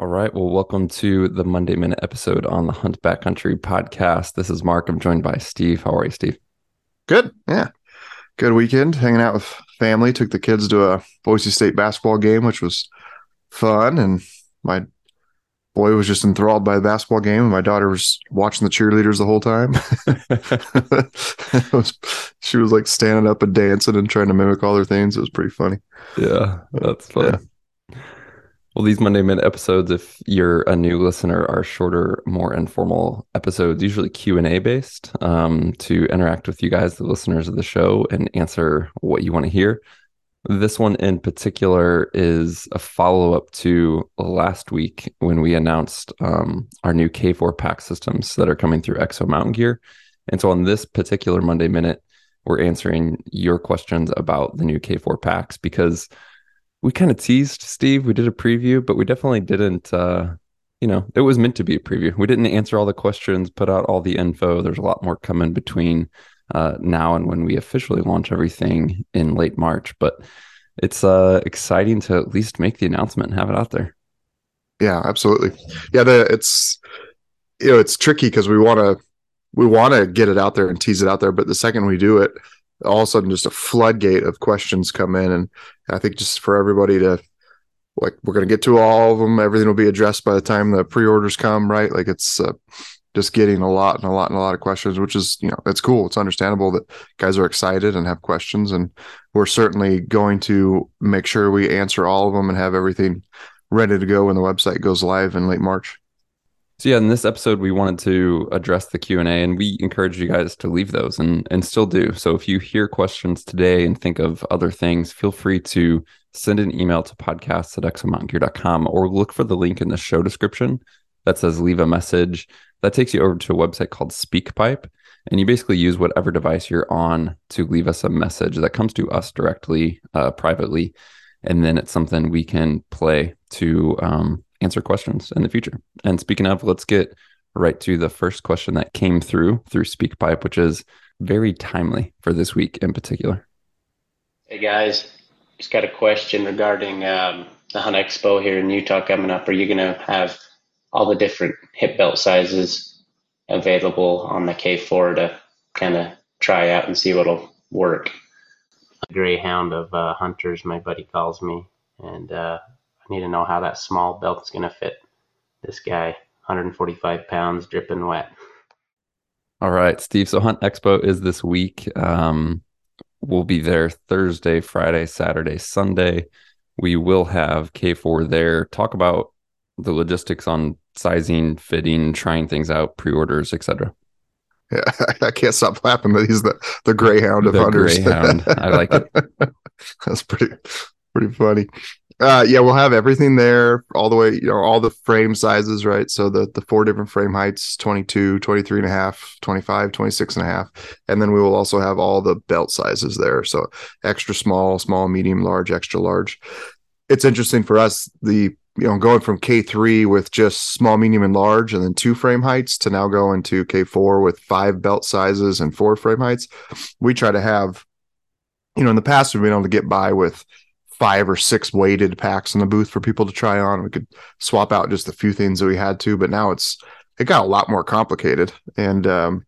All right. Well, welcome to the Monday Minute episode on the Hunt Backcountry podcast. This is Mark. I'm joined by Steve. How are you, Steve? Good. Yeah. Good weekend hanging out with family. Took the kids to a Boise State basketball game, which was fun. And my boy was just enthralled by the basketball game. And my daughter was watching the cheerleaders the whole time. was, she was like standing up and dancing and trying to mimic all their things. It was pretty funny. Yeah, that's fun. Yeah. Well, these Monday Minute episodes, if you're a new listener, are shorter, more informal episodes, usually Q and A based, um, to interact with you guys, the listeners of the show, and answer what you want to hear. This one in particular is a follow up to last week when we announced um, our new K4 pack systems that are coming through Exo Mountain Gear. And so on this particular Monday Minute, we're answering your questions about the new K4 packs because we kind of teased Steve. We did a preview, but we definitely didn't. Uh, you know, it was meant to be a preview. We didn't answer all the questions, put out all the info. There's a lot more coming between uh, now and when we officially launch everything in late March. But it's uh, exciting to at least make the announcement and have it out there. Yeah, absolutely. Yeah, the it's you know it's tricky because we want to we want to get it out there and tease it out there, but the second we do it, all of a sudden just a floodgate of questions come in. And i think just for everybody to like we're going to get to all of them. Everything will be addressed by the time the pre-orders come right? Like it's uh, just getting a lot and a lot and a lot of questions which is you know it's cool. It's understandable that guys are excited and have questions. And we're certainly going to make sure we answer all of them and have everything ready to go when the website goes live in late march so yeah, in this episode, we wanted to address the Q and A, and we encourage you guys to leave those, and and still do. So if you hear questions today and think of other things, feel free to send an email to podcasts at exomountaingear.com or look for the link in the show description that says leave a message. That takes you over to a website called SpeakPipe, and you basically use whatever device you're on to leave us a message that comes to us directly, uh, privately, and then it's something we can play to um, answer questions in the future. And speaking of, let's get right to the first question that came through through SpeakPipe, which is very timely for this week in particular. Hey guys, just got a question regarding um, the Hunt Expo here in Utah coming up. Are you going to have all the different hip belt sizes available on the K4 to kind of try out and see what'll work? A greyhound of uh, hunters, my buddy calls me, and uh, need to know how that small belt is going to fit this guy, 145 pounds, dripping wet. All right, Steve. So Hunt Expo is this week. Um, we'll be there Thursday, Friday, Saturday, Sunday. We will have K4 there. Talk about the logistics on sizing, fitting, trying things out, pre-orders, etc. Yeah, I can't stop laughing that he's the the greyhound of the hunters. Greyhound. I like it. That's pretty pretty funny. Uh, yeah, we'll have everything there all the way, you know, all the frame sizes, right? So the, the four different frame heights, 22, 23 and a half, 25, 26 and a half. And then we will also have all the belt sizes there. So extra small, small, medium, large, extra large. It's interesting for us, the, you know, going from K3 with just small, medium, and large, and then two frame heights to now go into K4 with five belt sizes and four frame heights. We try to have, you know, in the past, we've been able to get by with, five or six weighted packs in the booth for people to try on. We could swap out just a few things that we had to, but now it's it got a lot more complicated, and um,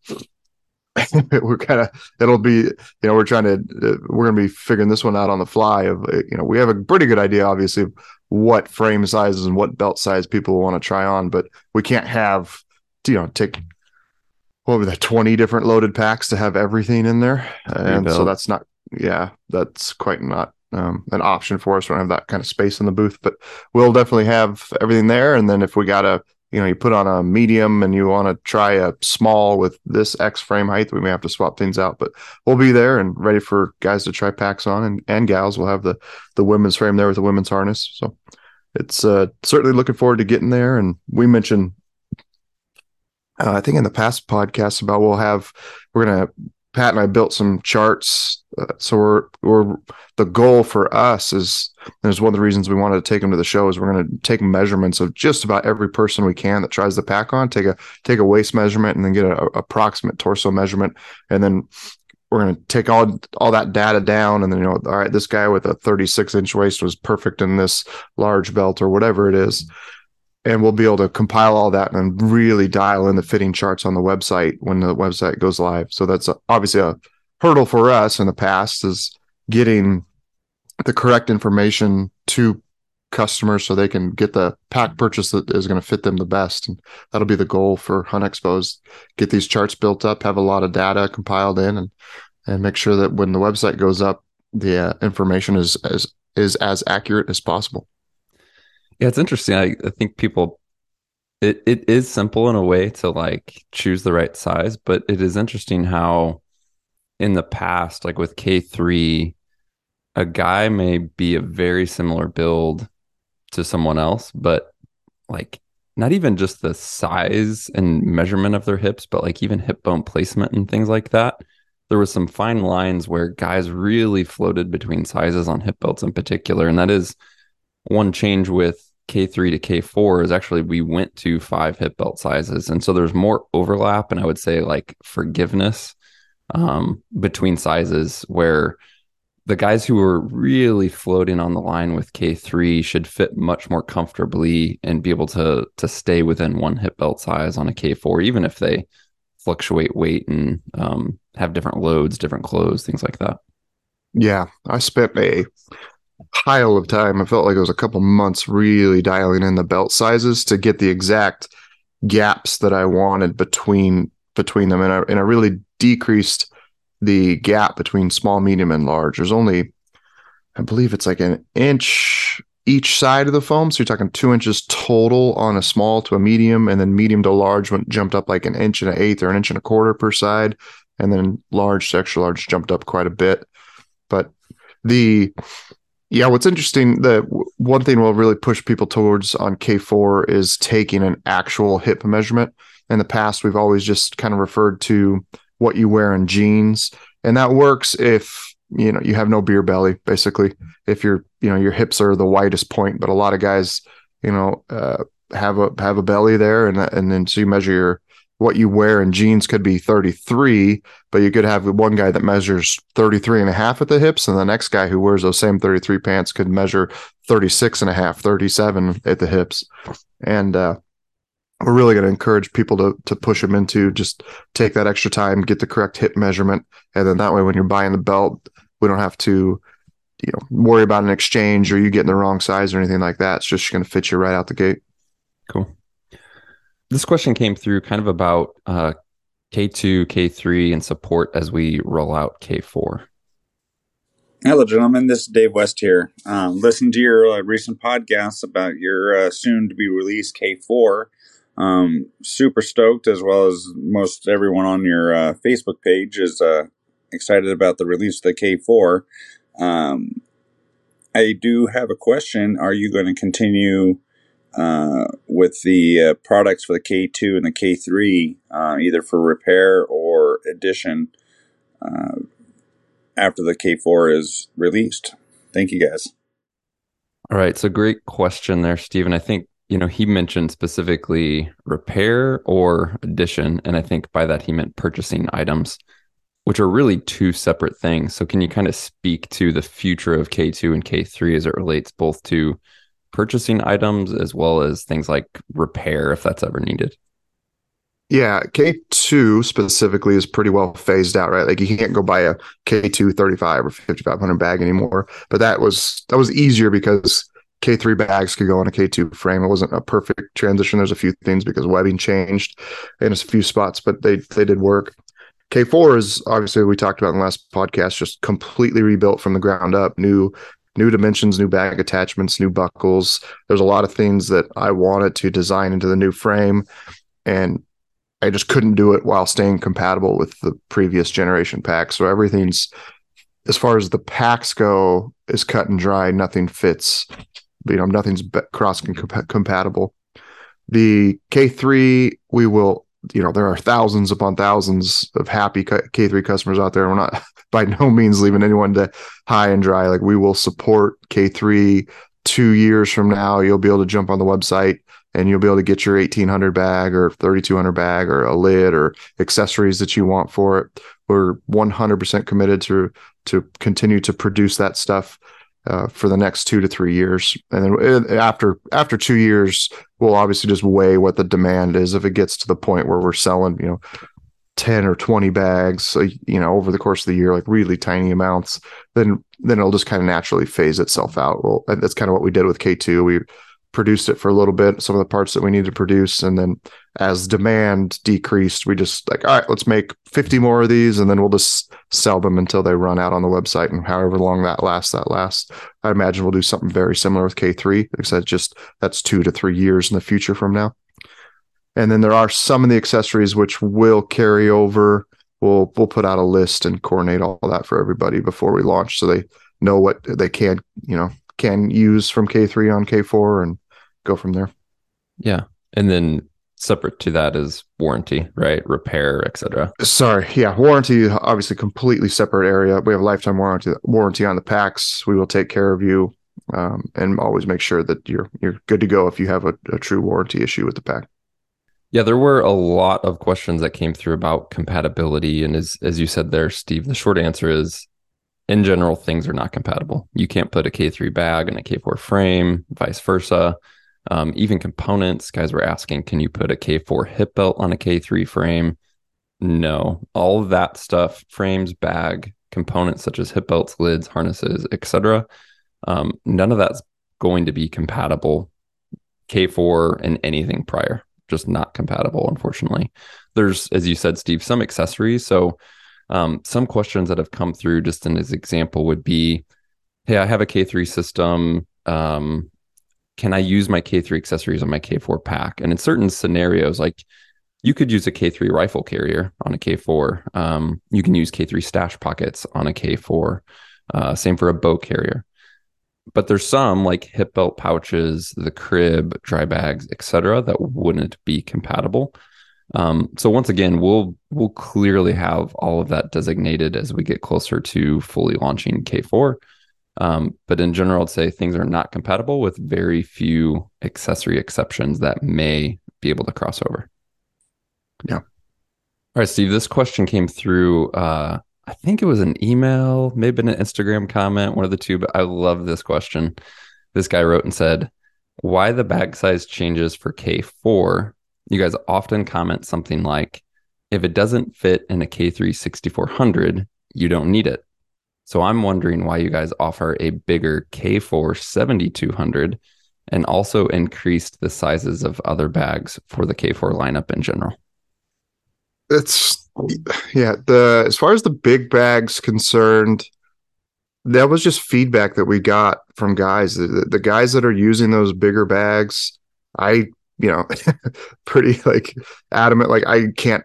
we're kind of it'll be you know we're trying to uh, we're gonna be figuring this one out on the fly. Of uh, you know we have a pretty good idea, obviously, of what frame sizes and what belt size people want to try on, but we can't have you know take what were the 20 different loaded packs to have everything in there and so that's not yeah that's quite not um, an option for us. We don't have that kind of space in the booth, but we'll definitely have everything there. And then if we got a, you know, you put on a medium and you want to try a small with this X frame height, we may have to swap things out, but we'll be there and ready for guys to try packs on and, and gals. We'll have the, the women's frame there with the women's harness. So it's uh, certainly looking forward to getting there. And we mentioned, uh, I think in the past podcast about we'll have, we're going to Pat and I built some charts. So we're we're the goal for us is there's one of the reasons we wanted to take them to the show is we're going to take measurements of just about every person we can that tries the pack on. Take a take a waist measurement and then get an approximate torso measurement, and then we're going to take all all that data down and then you know all right this guy with a 36 inch waist was perfect in this large belt or whatever it is and we'll be able to compile all that and really dial in the fitting charts on the website when the website goes live. So that's obviously a hurdle for us in the past is getting the correct information to customers so they can get the pack purchase that is going to fit them the best. And that'll be the goal for Hunt Expos. Get these charts built up, have a lot of data compiled in, and and make sure that when the website goes up, the uh, information is as is as accurate as possible. Yeah, it's interesting. I, I think people it it is simple in a way to like choose the right size, but it is interesting how in the past, like with K3, a guy may be a very similar build to someone else, but like not even just the size and measurement of their hips, but like even hip bone placement and things like that. There was some fine lines where guys really floated between sizes on hip belts in particular. And that is one change with K3 to K4 is actually we went to five hip belt sizes. And so there's more overlap and I would say like forgiveness um, between sizes where the guys who were really floating on the line with K3 should fit much more comfortably and be able to to stay within one hip belt size on a K4, even if they fluctuate weight and um, have different loads, different clothes, things like that. Yeah, I spent a pile of time. I felt like it was a couple months really dialing in the belt sizes to get the exact gaps that I wanted between between them, and I and I really decreased the gap between small, medium, and large. There's only, I believe it's like an inch each side of the foam. So you're talking two inches total on a small to a medium, and then medium to large went jumped up like an inch and an eighth or an inch and a quarter per side, and then large to extra large jumped up quite a bit. But the yeah, what's interesting, the one thing we'll really push people towards on K4 is taking an actual hip measurement. In the past, we've always just kind of referred to what you wear in jeans. And that works if, you know, you have no beer belly, basically. If you're, you know, your hips are the widest point, but a lot of guys, you know, uh, have a have a belly there and and then so you measure your what you wear in jeans could be 33 but you could have one guy that measures 33 and a half at the hips and the next guy who wears those same 33 pants could measure 36 and a half 37 at the hips and uh, we're really going to encourage people to to push them into just take that extra time, get the correct hip measurement, and then that way, when you're buying the belt, we don't have to, you know, worry about an exchange or you getting the wrong size or anything like that. It's just going to fit you right out the gate. Cool. This question came through kind of about uh, K2, K3, and support as we roll out K4. Hello, gentlemen. This is Dave West here. Um, listen to your uh, recent podcast about your uh, soon to be released K4 um, super stoked, as well as most everyone on your uh, Facebook page is uh, excited about the release of the K4. Um, I do have a question. Are you going to continue uh, with the uh, products for the K2 and the K3, uh, either for repair or addition, uh, after the K4 is released? Thank you, guys. All right. So, great question there, Stephen. I think you know, he mentioned specifically repair or addition. And I think by that he meant purchasing items, which are really two separate things. So, can you kind of speak to the future of K2 and K3 as it relates both to purchasing items as well as things like repair if that's ever needed? Yeah, K2 specifically is pretty well phased out, right? Like you can't go buy a K2 35 or 5500 bag anymore. But that was that was easier because K3 bags could go on a K2 frame. It wasn't a perfect transition. There's a few things because webbing changed in a few spots, but they they did work. K4 is obviously we talked about in the last podcast, just completely rebuilt from the ground up, new new dimensions, new bag attachments, new buckles. There's a lot of things that I wanted to design into the new frame, and I just couldn't do it while staying compatible with the previous generation pack. So everything's as far as the packs go is cut and dry. Nothing fits you know nothing's cross mm-hmm. compatible. The K3 we will you know there are thousands upon thousands of happy K3 customers out there. We're not by no means leaving anyone to high and dry. Like we will support K3 two years from now. You'll be able to jump on the website and you'll be able to get your 1800 bag or 3200 bag or a lid or accessories that you want for it. We're 100% committed to to continue to produce that stuff uh, for the next two to three years. And then uh, after after two years, we'll obviously just weigh what the demand is. If it gets to the point where we're selling, you know, 10 or 20 bags, you know, over the course of the year, like really tiny amounts, then then it'll just kind of naturally phase itself out. Well, that's kind of what we did with K2. We produced it for a little bit, some of the parts that we need to produce. And then as demand decreased, we just like, all right, let's make 50 more of these and then we'll just sell them until they run out on the website. And however long that lasts, that lasts. I imagine we'll do something very similar with K3, because that's just that's two to three years in the future from now. And then there are some of the accessories which will carry over. We'll we'll put out a list and coordinate all that for everybody before we launch so they know what they can, you know, can use from K3 on K4 and go from there. Yeah. And then separate to that is warranty, right? Repair, etc. Sorry. Yeah. Warranty, obviously completely separate area. We have a lifetime warranty warranty on the packs. We will take care of you um, and always make sure that you're you're good to go if you have a, a true warranty issue with the pack. Yeah, there were a lot of questions that came through about compatibility. And as as you said there, Steve, the short answer is in general, things are not compatible. You can't put a K3 bag in a K4 frame, vice versa. Um, even components, guys were asking, can you put a K4 hip belt on a K3 frame? No, all that stuff, frames, bag, components such as hip belts, lids, harnesses, etc. Um, none of that's going to be compatible K4 and anything prior. Just not compatible, unfortunately. There's, as you said, Steve, some accessories. So, um, some questions that have come through, just in as example, would be, "Hey, I have a K3 system. Um, can I use my K3 accessories on my K4 pack? And in certain scenarios, like you could use a K3 rifle carrier on a K4. Um, you can use K3 stash pockets on a K4. Uh, same for a bow carrier. But there's some like hip belt pouches, the crib, dry bags, etc., that wouldn't be compatible. Um, so once again, we'll we'll clearly have all of that designated as we get closer to fully launching K4. Um, but in general, I'd say things are not compatible with very few accessory exceptions that may be able to cross over. Yeah. All right, Steve, this question came through. Uh, I think it was an email, maybe an Instagram comment, one of the two, but I love this question. This guy wrote and said, Why the bag size changes for K4? You guys often comment something like, If it doesn't fit in a K3 6400, you don't need it. So I'm wondering why you guys offer a bigger K4 7200 and also increased the sizes of other bags for the K4 lineup in general. It's yeah, the as far as the big bags concerned, that was just feedback that we got from guys. The, the guys that are using those bigger bags, I you know, pretty like adamant like I can't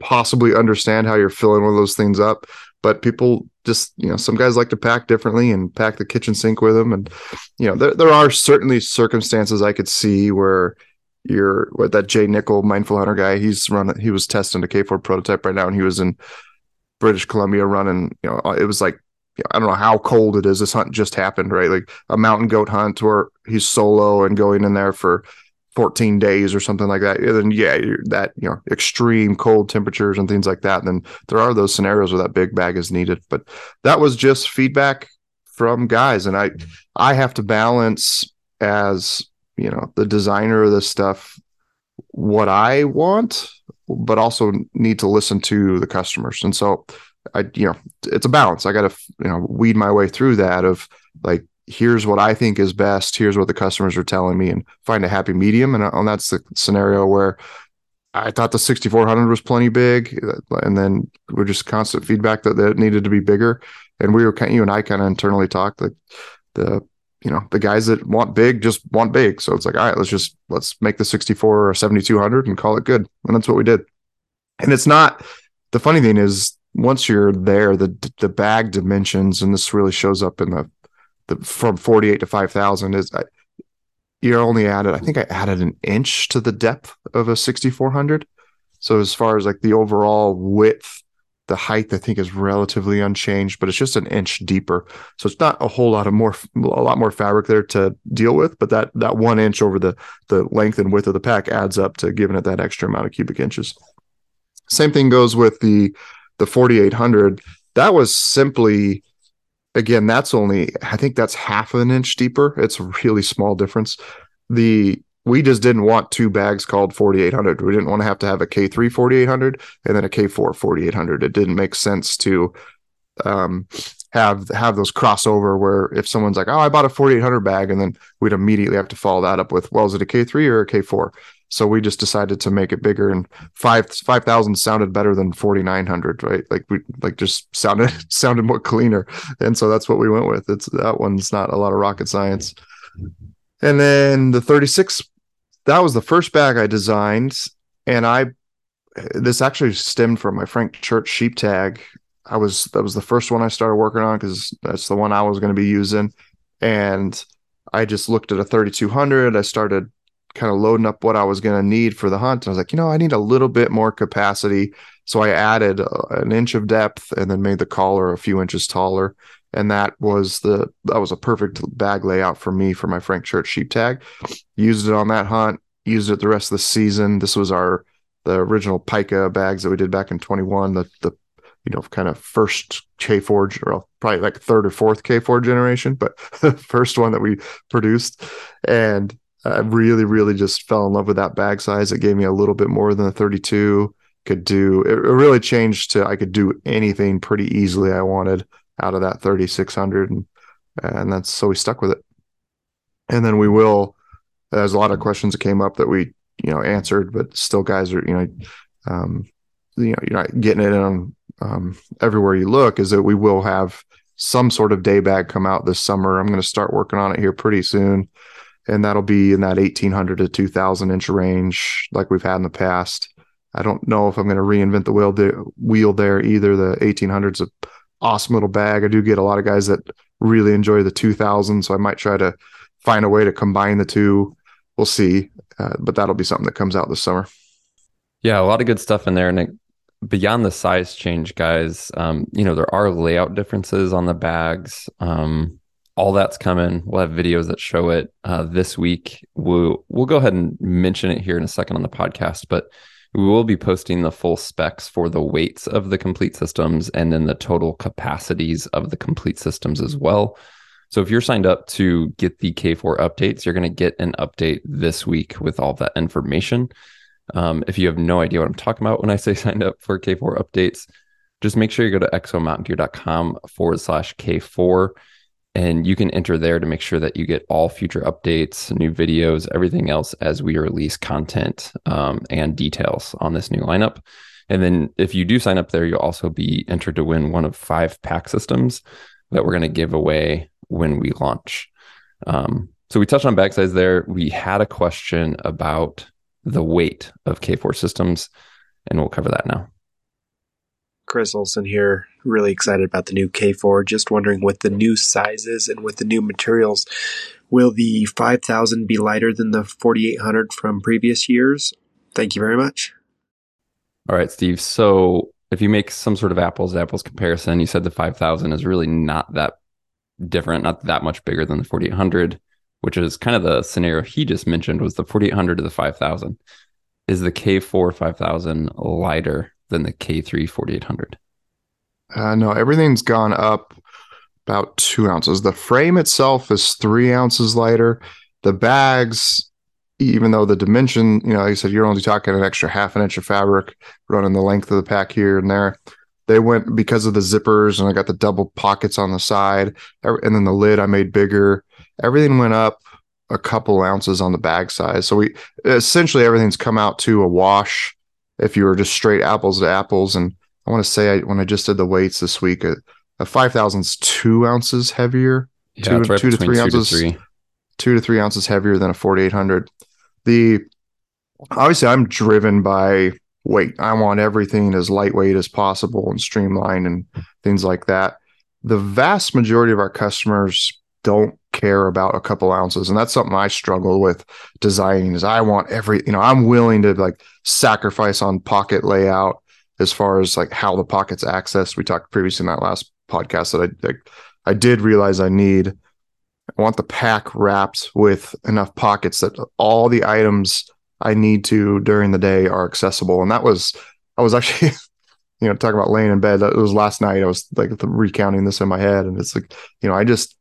possibly understand how you're filling one of those things up but people just you know some guys like to pack differently and pack the kitchen sink with them and you know there, there are certainly circumstances i could see where you're what that jay nickel mindful hunter guy he's running he was testing a k4 prototype right now and he was in british columbia running you know it was like I don't know how cold it is. This hunt just happened, right? Like a mountain goat hunt where he's solo and going in there for 14 days or something like that, then yeah, that you know extreme cold temperatures and things like that. Then there are those scenarios where that big bag is needed. But that was just feedback from guys, and I I have to balance as you know the designer of this stuff what I want, but also need to listen to the customers. And so I you know it's a balance. I got to you know weed my way through that of like here's what I think is best. Here's what the customers are telling me, and find a happy medium. And, uh, and that's the scenario where I thought the 6400 was plenty big, uh, and then we're just constant feedback that, that it needed to be bigger. And we were kind, of you and I kind of internally talked like the you know the guys that want big just want big. So it's like all right, let's just let's make the 64 or 7200 and call it good. And that's what we did. And it's not the funny thing is once you're there, the the bag dimensions, and this really shows up in the the from 48 to 5000 is uh, I, you only added i think i added an inch to the depth of a 6400 so as far as like the overall width the height i think is relatively unchanged but it's just an inch deeper. So it's not a whole lot of more a lot more fabric there to deal with but that that one inch over the the length and width of the pack adds up to giving it that extra amount of cubic inches. Same thing goes with the the 4800 that was simply again, that's only I think that's half an inch deeper. It's a really small difference. The we just didn't want two bags called 4800. We didn't want to have to have a K3 4800 and then a K4 4800. It didn't make sense to um, have have those crossover where if someone's like, "Oh, I bought a 4800 bag," and then we'd immediately have to follow that up with, "Well, is it a K3 or a K4?" So we just decided to make it bigger, and five five thousand sounded better than 4900, right? Like we like just sounded sounded more cleaner, and so that's what we went with. It's that one's not a lot of rocket science. And then the 36, that was the first bag I designed, and I this actually stemmed from my Frank Church sheep tag I was that was the first one I started working on because that's the one I was going to be using, and I just looked at a 3200. I started kind of loading up what I was going to need for the hunt. And I was like, you know, I need a little bit more capacity, so I added uh, an inch of depth and then made the collar a few inches taller. And that was the that was a perfect bag layout for me for my Frank Church sheep tag. Used it on that hunt. Used it the rest of the season. This was our the original pica bags that we did back in 21. The the you know, kind of first K4 or probably like third or fourth K4 generation, but the first one that we produced. And I really, really just fell in love with that bag size. It gave me a little bit more than the 32. Could do it, really changed to I could do anything pretty easily I wanted out of that 3600 and and that's so we stuck with it. And then we will there's a lot of questions that came up that we you know answered, but still guys are you know um, you know you're not getting it on um, everywhere you look is that we will have some sort of day bag come out this summer. I'm going to start working on it here pretty soon, and that'll be in that 1800 to 2000 inch range like we've had in the past. I don't know if I'm going to reinvent the wheel there, wheel there either. The 1800's a awesome little bag. I do get a lot of guys that really enjoy the 2000, so I might try to find a way to combine the two. We'll see, uh, but that'll be something that comes out this summer. Yeah, a lot of good stuff in there, and it beyond the size change, guys, um, you know, there are layout differences on the bags. Um, all that's coming. We'll have videos that show it uh, this week. We'll we'll go ahead and mention it here in a second on the podcast, but we will be posting the full specs for the weights of the complete systems and then the total capacities of the complete systems as well. So if you're signed up to get the K4 updates, you're going to get an update this week with all that information. Um, if you have no idea what I'm talking about when I say signed up for K4 updates, just make sure you go to exomountaingear.com forward slash K4 and you can enter there to make sure that you get all future updates, new videos, everything else as we release content um, and details on this new lineup. And then if you do sign up there, you'll also be entered to win one of five pack systems that we're going to give away when we launch. Um, so we touched on bag size there. We had a question about the weight of K4 systems, and we'll cover that now. Chris Olson here, really excited about the new K4. Just wondering with the new sizes and with the new materials, will the 5000 be lighter than the 4800 from previous years? Thank you very much. All right, Steve. So if you make some sort of apples apples comparison, you said the 5000 is really not that different, not that much bigger than the 4800 which is kind of the scenario he just mentioned, was the 4800 to the 5000. Is the K4 5000 lighter than the K3 4800? Uh, no, everything's gone up about two ounces. The frame itself is three ounces lighter. The bags, even though the dimension, you know, like I said, you're only talking an extra half an inch of fabric running the length of the pack here and there. They went because of the zippers, and I got the double pockets on the side, and then the lid I made bigger everything went up a couple ounces on the bag size. So we essentially everything's come out to a wash if you were just straight apples to apples. And I want to say I, when I just did the weights this week, a, a five thousand's two ounces heavier, yeah, two, right two to three ounces, to three. two to three ounces heavier than a forty eight hundred. The obviously I'm driven by weight. I want everything as lightweight as possible and streamlined and things like that. The vast majority of our customers don't care about a couple ounces and that's something i struggle with designing is i want every you know i'm willing to like sacrifice on pocket layout as far as like how the pockets accessed we talked previously in that last podcast that i like, i did realize i need i want the pack wrapped with enough pockets that all the items i need to during the day are accessible and that was i was actually you know, talking about laying in bed. It was last night. I was like recounting this in my head, and it's like, you know, I just,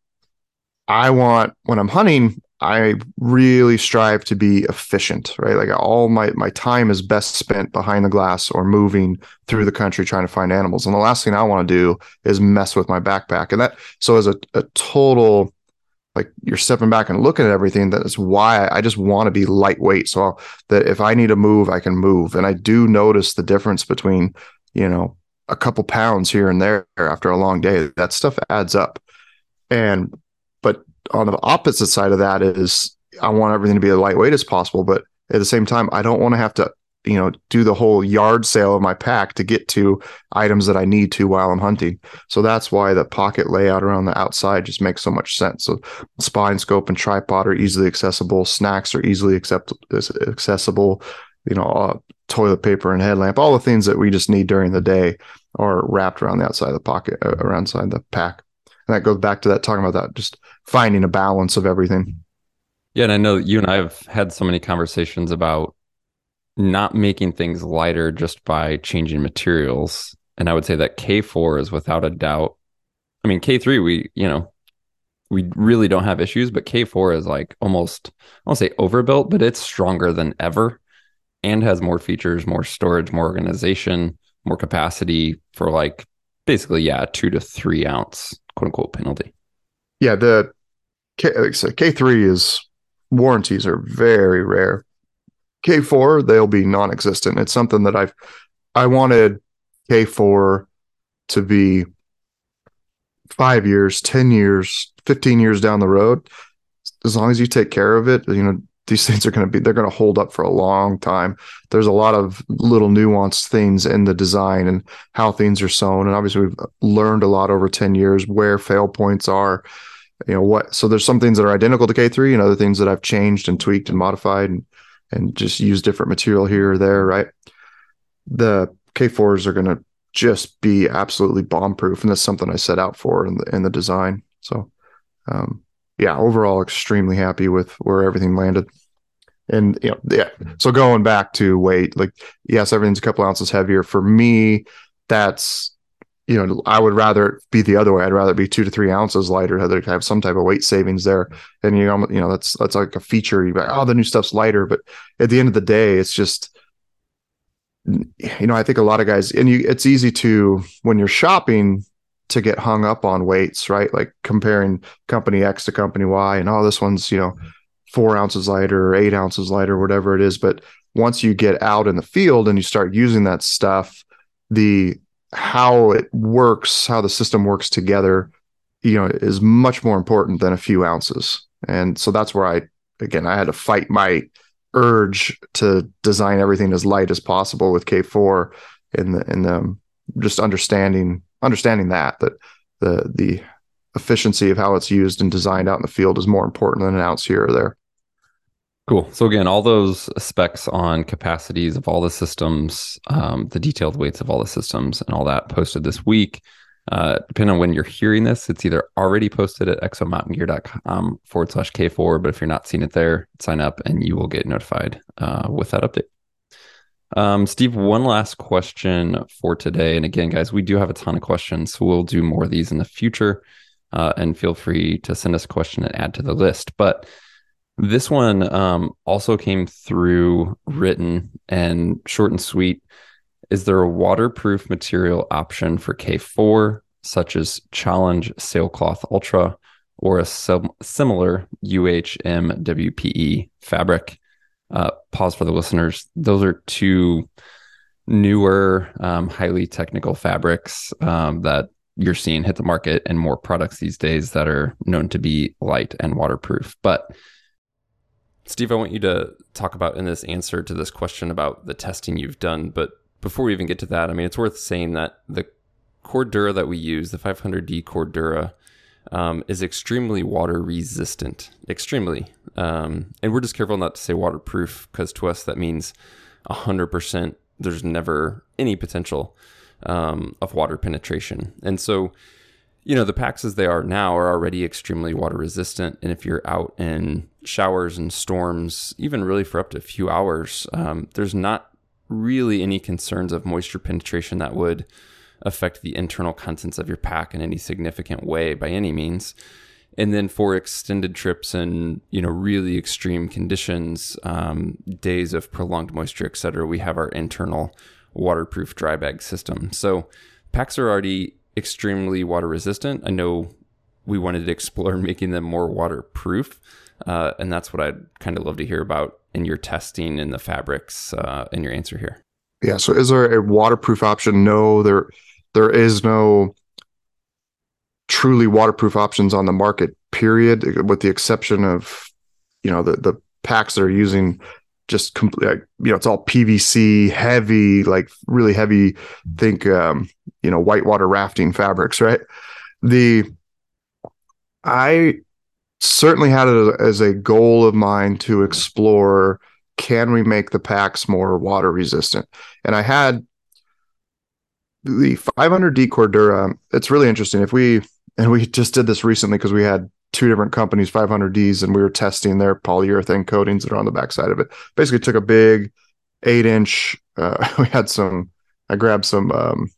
I want when I'm hunting, I really strive to be efficient, right? Like all my my time is best spent behind the glass or moving through the country trying to find animals. And the last thing I want to do is mess with my backpack. And that so as a, a total like you're stepping back and looking at everything that is why i just want to be lightweight so that if i need to move i can move and i do notice the difference between you know a couple pounds here and there after a long day that stuff adds up and on the opposite side of that is i want everything to be as lightweight as possible but at the same time i don't want to have to you know do the whole yard sale of my pack to get to items that I need to while I'm hunting. So that's why the pocket layout around the outside just makes so much sense. So spine scope and tripod are easily accessible. Snacks are easily accept- accessible. You know, uh, toilet paper and headlamp, all the things that we just need during the day are wrapped around the outside of the pocket, uh, around inside the pack. And that goes back to that talking about that, just finding a balance of everything. Yeah, and I know you and I have had so many conversations about not making things lighter just by changing materials. And I would say that K4 is without a doubt. I mean, K3, we, you know, we really don't have issues, but K4 is like almost, I won't say overbuilt, but it's stronger than ever and has more features, more storage, more organization, more capacity for like basically, yeah, two to three ounce quote unquote penalty. Yeah. The K, so K3 is warranties are very rare. K4, they'll be non-existent. It's something that I've I wanted K4 to be five years, 10 years, 15 years down the road. As long as you take care of it, you know, these things are going to be they're going to hold up for a long time there's a lot of little nuanced things in the design and how things are sewn and obviously we've learned a lot over 10 years where fail points are you know what so there's some things that are identical to k3 and other things that i've changed and tweaked and modified and and just use different material here or there, right? The K4s are going to just be absolutely bomb proof. And that's something I set out for in the, in the design. So, um, yeah, overall, extremely happy with where everything landed. And, you know, yeah. So going back to weight, like, yes, everything's a couple ounces heavier. For me, that's you know, I would rather be the other way. I'd rather be two to three ounces lighter, have some type of weight savings there. And you know, you know, that's that's like a feature. You like, oh, the new stuff's lighter, but at the end of the day, it's just, you know, I think a lot of guys, and you, it's easy to when you're shopping to get hung up on weights, right? Like comparing company X to company Y, and oh, this one's you know four ounces lighter or eight ounces lighter, whatever it is. But once you get out in the field and you start using that stuff, the how it works, how the system works together, you know, is much more important than a few ounces. And so that's where I, again, I had to fight my urge to design everything as light as possible with K4 and the, and the, um, just understanding, understanding that, that the, the efficiency of how it's used and designed out in the field is more important than an ounce here or there. Cool. So again, all those specs on capacities of all the systems, um, the detailed weights of all the systems, and all that posted this week. Uh, depending on when you're hearing this, it's either already posted at exomountaingear.com forward slash K4. But if you're not seeing it there, sign up and you will get notified uh, with that update. Um, Steve, one last question for today. And again, guys, we do have a ton of questions, so we'll do more of these in the future. Uh, and feel free to send us a question and add to the list. But this one um, also came through written and short and sweet. Is there a waterproof material option for K4, such as Challenge Sailcloth Ultra or a sim- similar UHM WPE fabric? Uh, pause for the listeners. Those are two newer, um, highly technical fabrics um, that you're seeing hit the market and more products these days that are known to be light and waterproof. But Steve, I want you to talk about in this answer to this question about the testing you've done. But before we even get to that, I mean, it's worth saying that the Cordura that we use, the 500D Cordura, um, is extremely water resistant, extremely. Um, and we're just careful not to say waterproof because to us that means 100%. There's never any potential um, of water penetration. And so you know, the packs as they are now are already extremely water resistant. And if you're out in showers and storms, even really for up to a few hours, um, there's not really any concerns of moisture penetration that would affect the internal contents of your pack in any significant way by any means. And then for extended trips and you know really extreme conditions, um, days of prolonged moisture, et cetera, we have our internal waterproof dry bag system. So packs are already extremely water resistant. I know we wanted to explore making them more waterproof, uh, and that's what I'd kind of love to hear about in your testing in the fabrics uh, in your answer here. Yeah. So is there a waterproof option? No, there there is no truly waterproof options on the market, period, with the exception of, you know, the the packs that are using just complete like, you know it's all pvc heavy like really heavy think um you know whitewater rafting fabrics right? The i certainly had it as a goal of mine to explore can we make the packs more water resistant? And i had the 500d cordura it's really interesting. If we and we just did this recently because we had two different companies 500ds and we were testing their polyurethane coatings that are on the backside of it. Basically took a big eight inch uh, we had some i grabbed some um,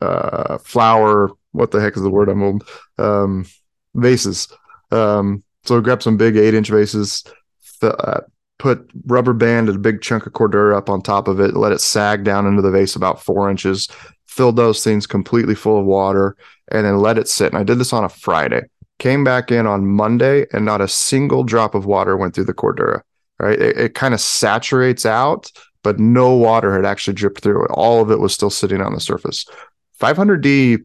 uh, flower what the heck is the word i'm old um, vases. Um, so I grabbed some big eight inch vases uh, put rubber banded a big chunk of cordura up on top of it let it sag down into the vase about four inches filled those things completely full of water and then let it sit and i did this on a friday came back in on Monday and not a single drop of water went through the Cordura. Right. It, it kind of saturates out, but no water had actually dripped through it. All of it was still sitting on the surface. 500D,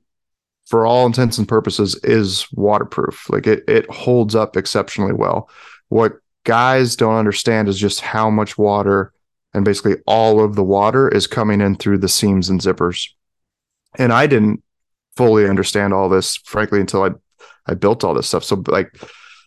for all intents and purposes, is waterproof. Like it, it holds up exceptionally well. What guys don't understand is just how much water and basically all of the water is coming in through the seams and zippers. And I didn't fully understand all this, frankly, until I I built all this stuff. So like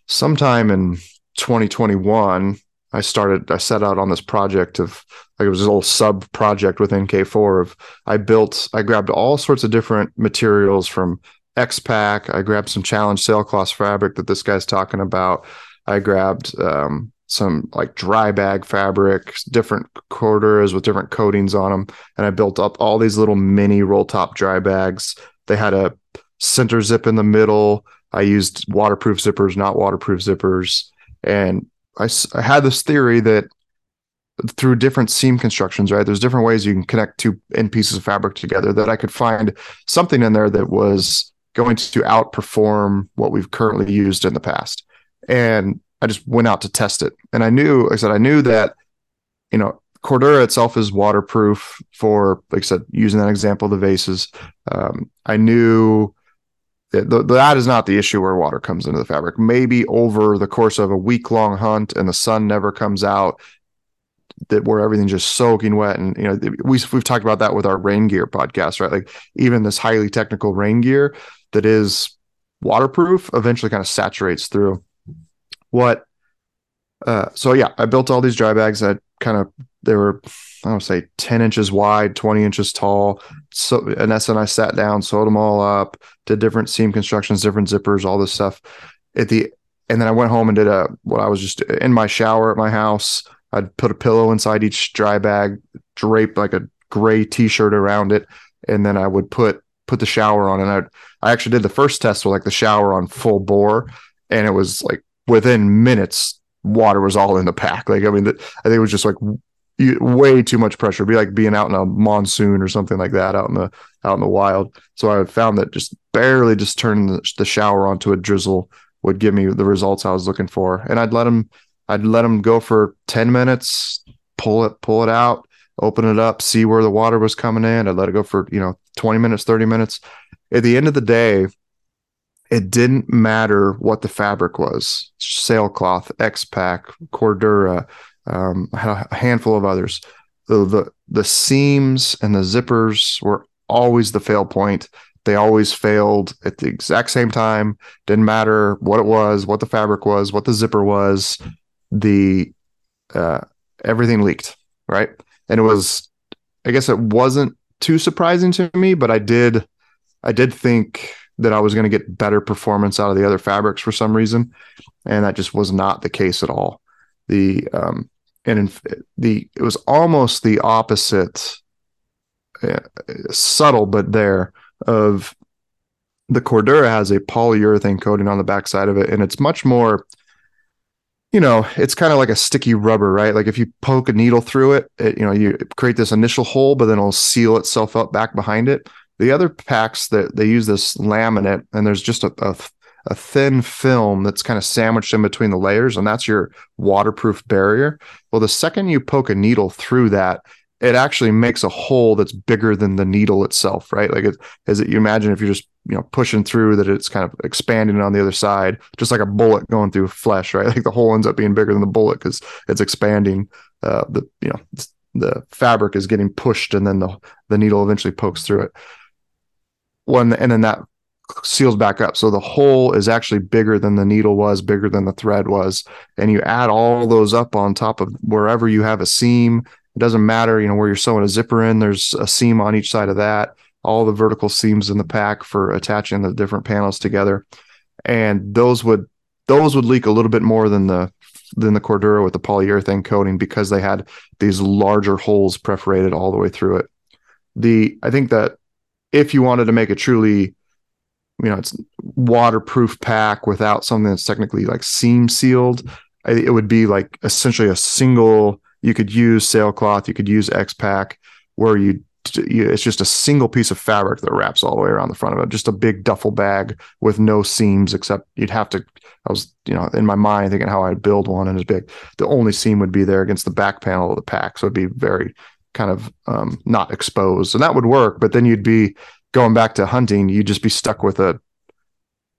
sometime in 2021, I started, I set out on this project of like it was a little sub project within K4 of I built, I grabbed all sorts of different materials from X-Pac. I grabbed some challenge sailcloth fabric that this guy's talking about. I grabbed um, some like dry bag fabric, different corduras with different coatings on them. And I built up all these little mini roll top dry bags. They had a center zip in the middle. I used waterproof zippers, not waterproof zippers. And I, I had this theory that through different seam constructions, right? There's different ways you can connect two end pieces of fabric together that I could find something in there that was going to outperform what we've currently used in the past. And I just went out to test it. And I knew, like I said, I knew that, you know, Cordura itself is waterproof for, like I said, using that example, the vases. Um, I knew the, that is not the issue where water comes into the fabric. Maybe over the course of a week long hunt and the sun never comes out, that where everything's just soaking wet. And you know, we we've talked about that with our rain gear podcast, right? Like even this highly technical rain gear that is waterproof eventually kind of saturates through. What? Uh, so yeah, I built all these dry bags. that kind of they were I don't say 10 inches wide, 20 inches tall. So Anessa and I sat down, sewed them all up, did different seam constructions, different zippers, all this stuff. At the and then I went home and did a what I was just in my shower at my house. I'd put a pillow inside each dry bag, drape like a gray t-shirt around it, and then I would put put the shower on. And I I actually did the first test with like the shower on full bore, and it was like within minutes water was all in the pack. Like I mean, I think it was just like way too much pressure. It'd be like being out in a monsoon or something like that out in the out in the wild. So I found that just barely just turning the, the shower onto a drizzle would give me the results I was looking for. And I'd let them I'd let them go for 10 minutes, pull it pull it out, open it up, see where the water was coming in. I'd let it go for, you know, 20 minutes, 30 minutes. At the end of the day, it didn't matter what the fabric was sailcloth, X Pac, Cordura, um, a handful of others. The, the the seams and the zippers were always the fail point. They always failed at the exact same time. Didn't matter what it was, what the fabric was, what the zipper was. The uh, everything leaked, right? And it was, I guess, it wasn't too surprising to me, but I did, I did think that I was going to get better performance out of the other fabrics for some reason, and that just was not the case at all. The um, and in, the it was almost the opposite, uh, subtle but there of the Cordura has a polyurethane coating on the backside of it, and it's much more. You know, it's kind of like a sticky rubber, right? Like if you poke a needle through it, it, you know, you create this initial hole, but then it'll seal itself up back behind it. The other packs that they use this laminate, and there's just a, a a thin film that's kind of sandwiched in between the layers, and that's your waterproof barrier. Well, the second you poke a needle through that, it actually makes a hole that's bigger than the needle itself, right? Like as it, you imagine if you're just you know pushing through that, it's kind of expanding on the other side, just like a bullet going through flesh, right? Like the hole ends up being bigger than the bullet because it's expanding. Uh, the you know the fabric is getting pushed, and then the the needle eventually pokes through it. One and then that seals back up. So the hole is actually bigger than the needle was, bigger than the thread was. And you add all those up on top of wherever you have a seam. It doesn't matter, you know, where you're sewing a zipper in, there's a seam on each side of that, all the vertical seams in the pack for attaching the different panels together. And those would those would leak a little bit more than the than the Cordura with the polyurethane coating because they had these larger holes perforated all the way through it. The I think that if you wanted to make a truly you know it's waterproof pack without something that's technically like seam sealed it would be like essentially a single you could use sailcloth you could use x-pac where you it's just a single piece of fabric that wraps all the way around the front of it just a big duffel bag with no seams except you'd have to i was you know in my mind thinking how i'd build one and it's big the only seam would be there against the back panel of the pack so it'd be very kind of um, not exposed and that would work but then you'd be going back to hunting, you'd just be stuck with a,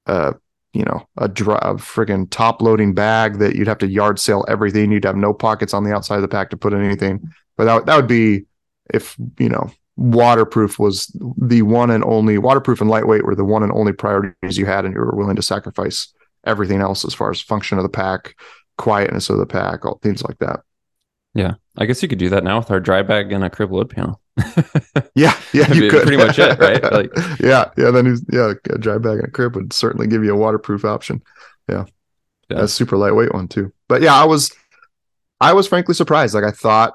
a you know, a, dry, a friggin' top loading bag that you'd have to yard sale everything. You'd have no pockets on the outside of the pack to put in anything. But that, that would be if, you know, waterproof was the one and only waterproof and lightweight were the one and only priorities you had and you were willing to sacrifice everything else as far as function of the pack, quietness of the pack, all things like that. Yeah. I guess you could do that now with our dry bag and a crib load panel. yeah, yeah, you could. Pretty much it, right? Like, yeah, yeah. Then yeah, a dry bag and a crib would certainly give you a waterproof option. Yeah, yeah, a super lightweight one too. But yeah, I was, I was frankly surprised. Like I thought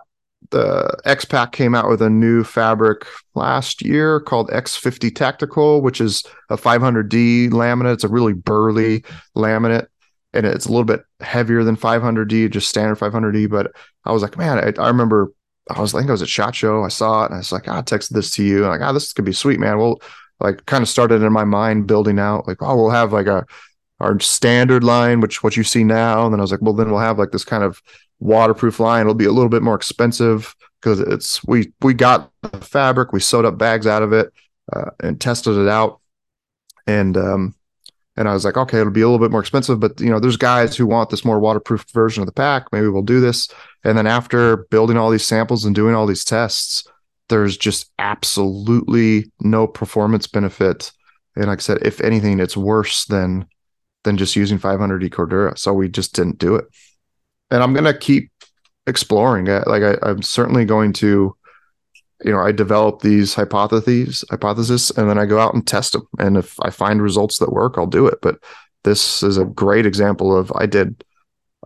the X Pac came out with a new fabric last year called X50 Tactical, which is a 500D laminate. It's a really burly laminate and it's a little bit heavier than 500D, just standard 500D. But I was like, man, I, I remember I was I think I was at Shot Show. I saw it and I was like, ah, I texted this to you. And like, ah, oh, this could be sweet, man. Well, like kind of started in my mind building out like, oh, we'll have like a our standard line, which what you see now. And then I was like, well, then we'll have like this kind of waterproof line. It'll be a little bit more expensive because it's we we got the fabric, we sewed up bags out of it uh, and tested it out. And um, and I was like, okay, it'll be a little bit more expensive, but you know, there's guys who want this more waterproof version of the pack. Maybe we'll do this. And then after building all these samples and doing all these tests, there's just absolutely no performance benefit. And like I said, if anything, it's worse than than just using 500 E Cordura. So we just didn't do it. And I'm gonna keep exploring. Like I, I'm certainly going to you know, I develop these hypotheses, hypothesis, and then I go out and test them. And if I find results that work, I'll do it. But this is a great example of I did.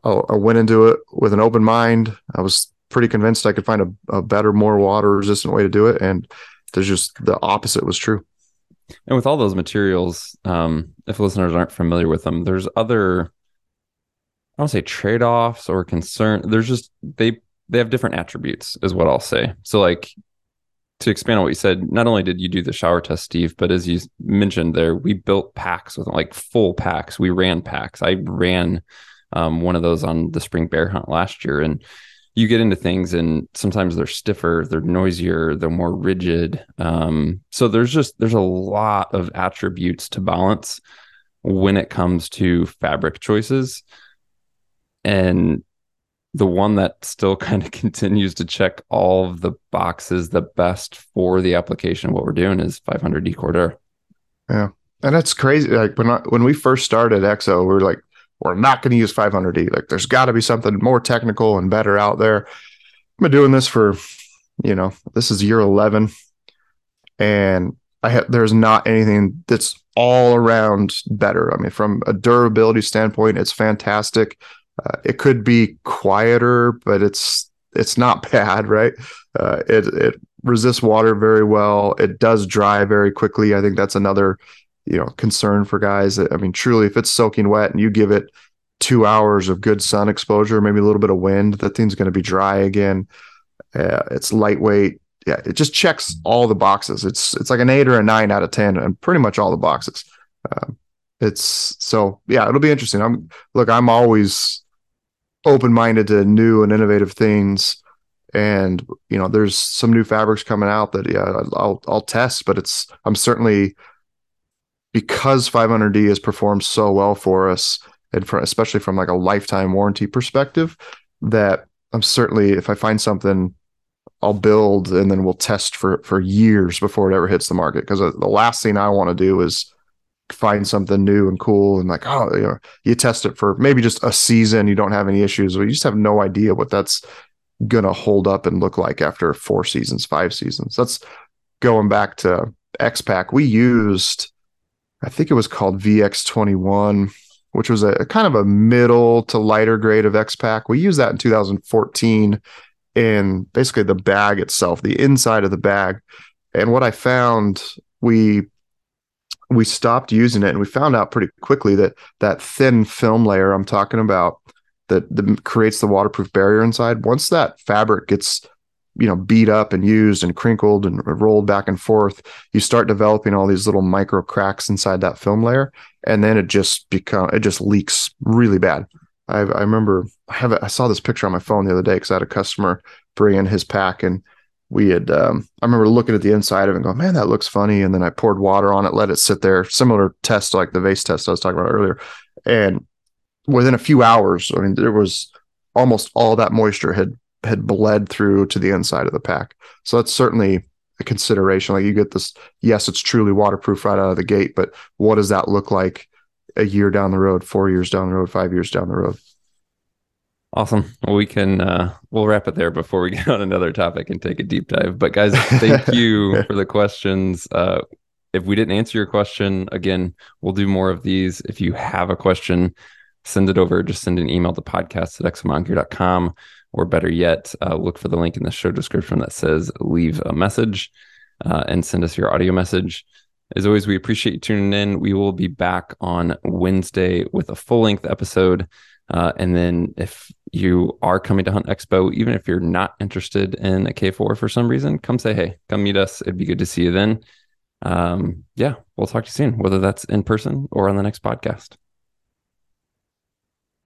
I went into it with an open mind. I was pretty convinced I could find a, a better, more water resistant way to do it, and there's just the opposite was true. And with all those materials, um, if listeners aren't familiar with them, there's other I don't say trade offs or concern. There's just they they have different attributes, is what I'll say. So like to expand on what you said, not only did you do the shower test, Steve, but as you mentioned there, we built packs with like full packs. We ran packs. I ran um, one of those on the spring bear hunt last year, and you get into things, and sometimes they're stiffer, they're noisier, they're more rigid. Um, so there's just there's a lot of attributes to balance when it comes to fabric choices, and the one that still kind of continues to check all of the boxes the best for the application of what we're doing is 500D Cordura. Yeah. And that's crazy. Like when I, when we first started EXO, we were like, we're not going to use 500D. Like there's got to be something more technical and better out there. I've been doing this for, you know, this is year 11 and I have, there's not anything that's all around better. I mean, from a durability standpoint, it's fantastic Uh, it could be quieter, but it's it's not bad, right? Uh, it it resists water very well. It does dry very quickly. I think that's another you know concern for guys. I mean, truly, if it's soaking wet and you give it two hours of good sun exposure, maybe a little bit of wind, that thing's going to be dry again. Uh, it's lightweight. Yeah, it just checks all the boxes. It's it's like an eight or a nine out of ten, and pretty much all the boxes. Um, it's so yeah, it'll be interesting. I'm look, I'm always open minded to new and innovative things, and you know, there's some new fabrics coming out that yeah, I'll I'll test, but it's I'm certainly because 500D has performed so well for us, and for especially from like a lifetime warranty perspective, that I'm certainly if I find something I'll build and then we'll test for for years before it ever hits the market. Because uh, the last thing I want to do is find something new and cool and like oh you know you test it for maybe just a season you don't have any issues or you just have no idea what that's gonna hold up and look like after four seasons five seasons. That's going back to x-pac. We used i think it was called vx21 which was a kind of a middle to lighter grade of x-pac. We used that in 2014 in basically the bag itself, the inside of the bag. And what I found, we we stopped using it, and we found out pretty quickly that that thin film layer I'm talking about that, that creates the waterproof barrier inside. Once that fabric gets you know beat up and used and crinkled and rolled back and forth you start developing all these little micro cracks inside that film layer and then it just become it just leaks really bad I, I remember I have I saw this picture on my phone the other day because I had a customer bring in his pack and we had um, I remember looking at the inside of it and going, man, that looks funny. And then I poured water on it, let it sit there, similar test like the vase test I was talking about earlier. And within a few hours, I mean, there was almost all that moisture had had bled through to the inside of the pack. So that's certainly a consideration. Like you get this, yes, it's truly waterproof right out of the gate, but what does that look like a year down the road, four years down the road, five years down the road. Awesome. Well, we can uh, we'll wrap it there before we get on another topic and take a deep dive. But guys, thank you for the questions. Uh, if we didn't answer your question, again, we'll do more of these. If you have a question, send it over. Just send an email to podcast at exomtngear.com or better yet, uh, look for the link in the show description that says leave a message uh, and send us your audio message. As always, we appreciate you tuning in. We will be back on Wednesday with a full length episode. Uh, and then if you are coming to Hunt Expo, even if you're not interested in a K4 for some reason, come say hey, come meet us. It'd be good to see you then. Um, yeah, we'll talk to you soon, whether that's in person or on the next podcast.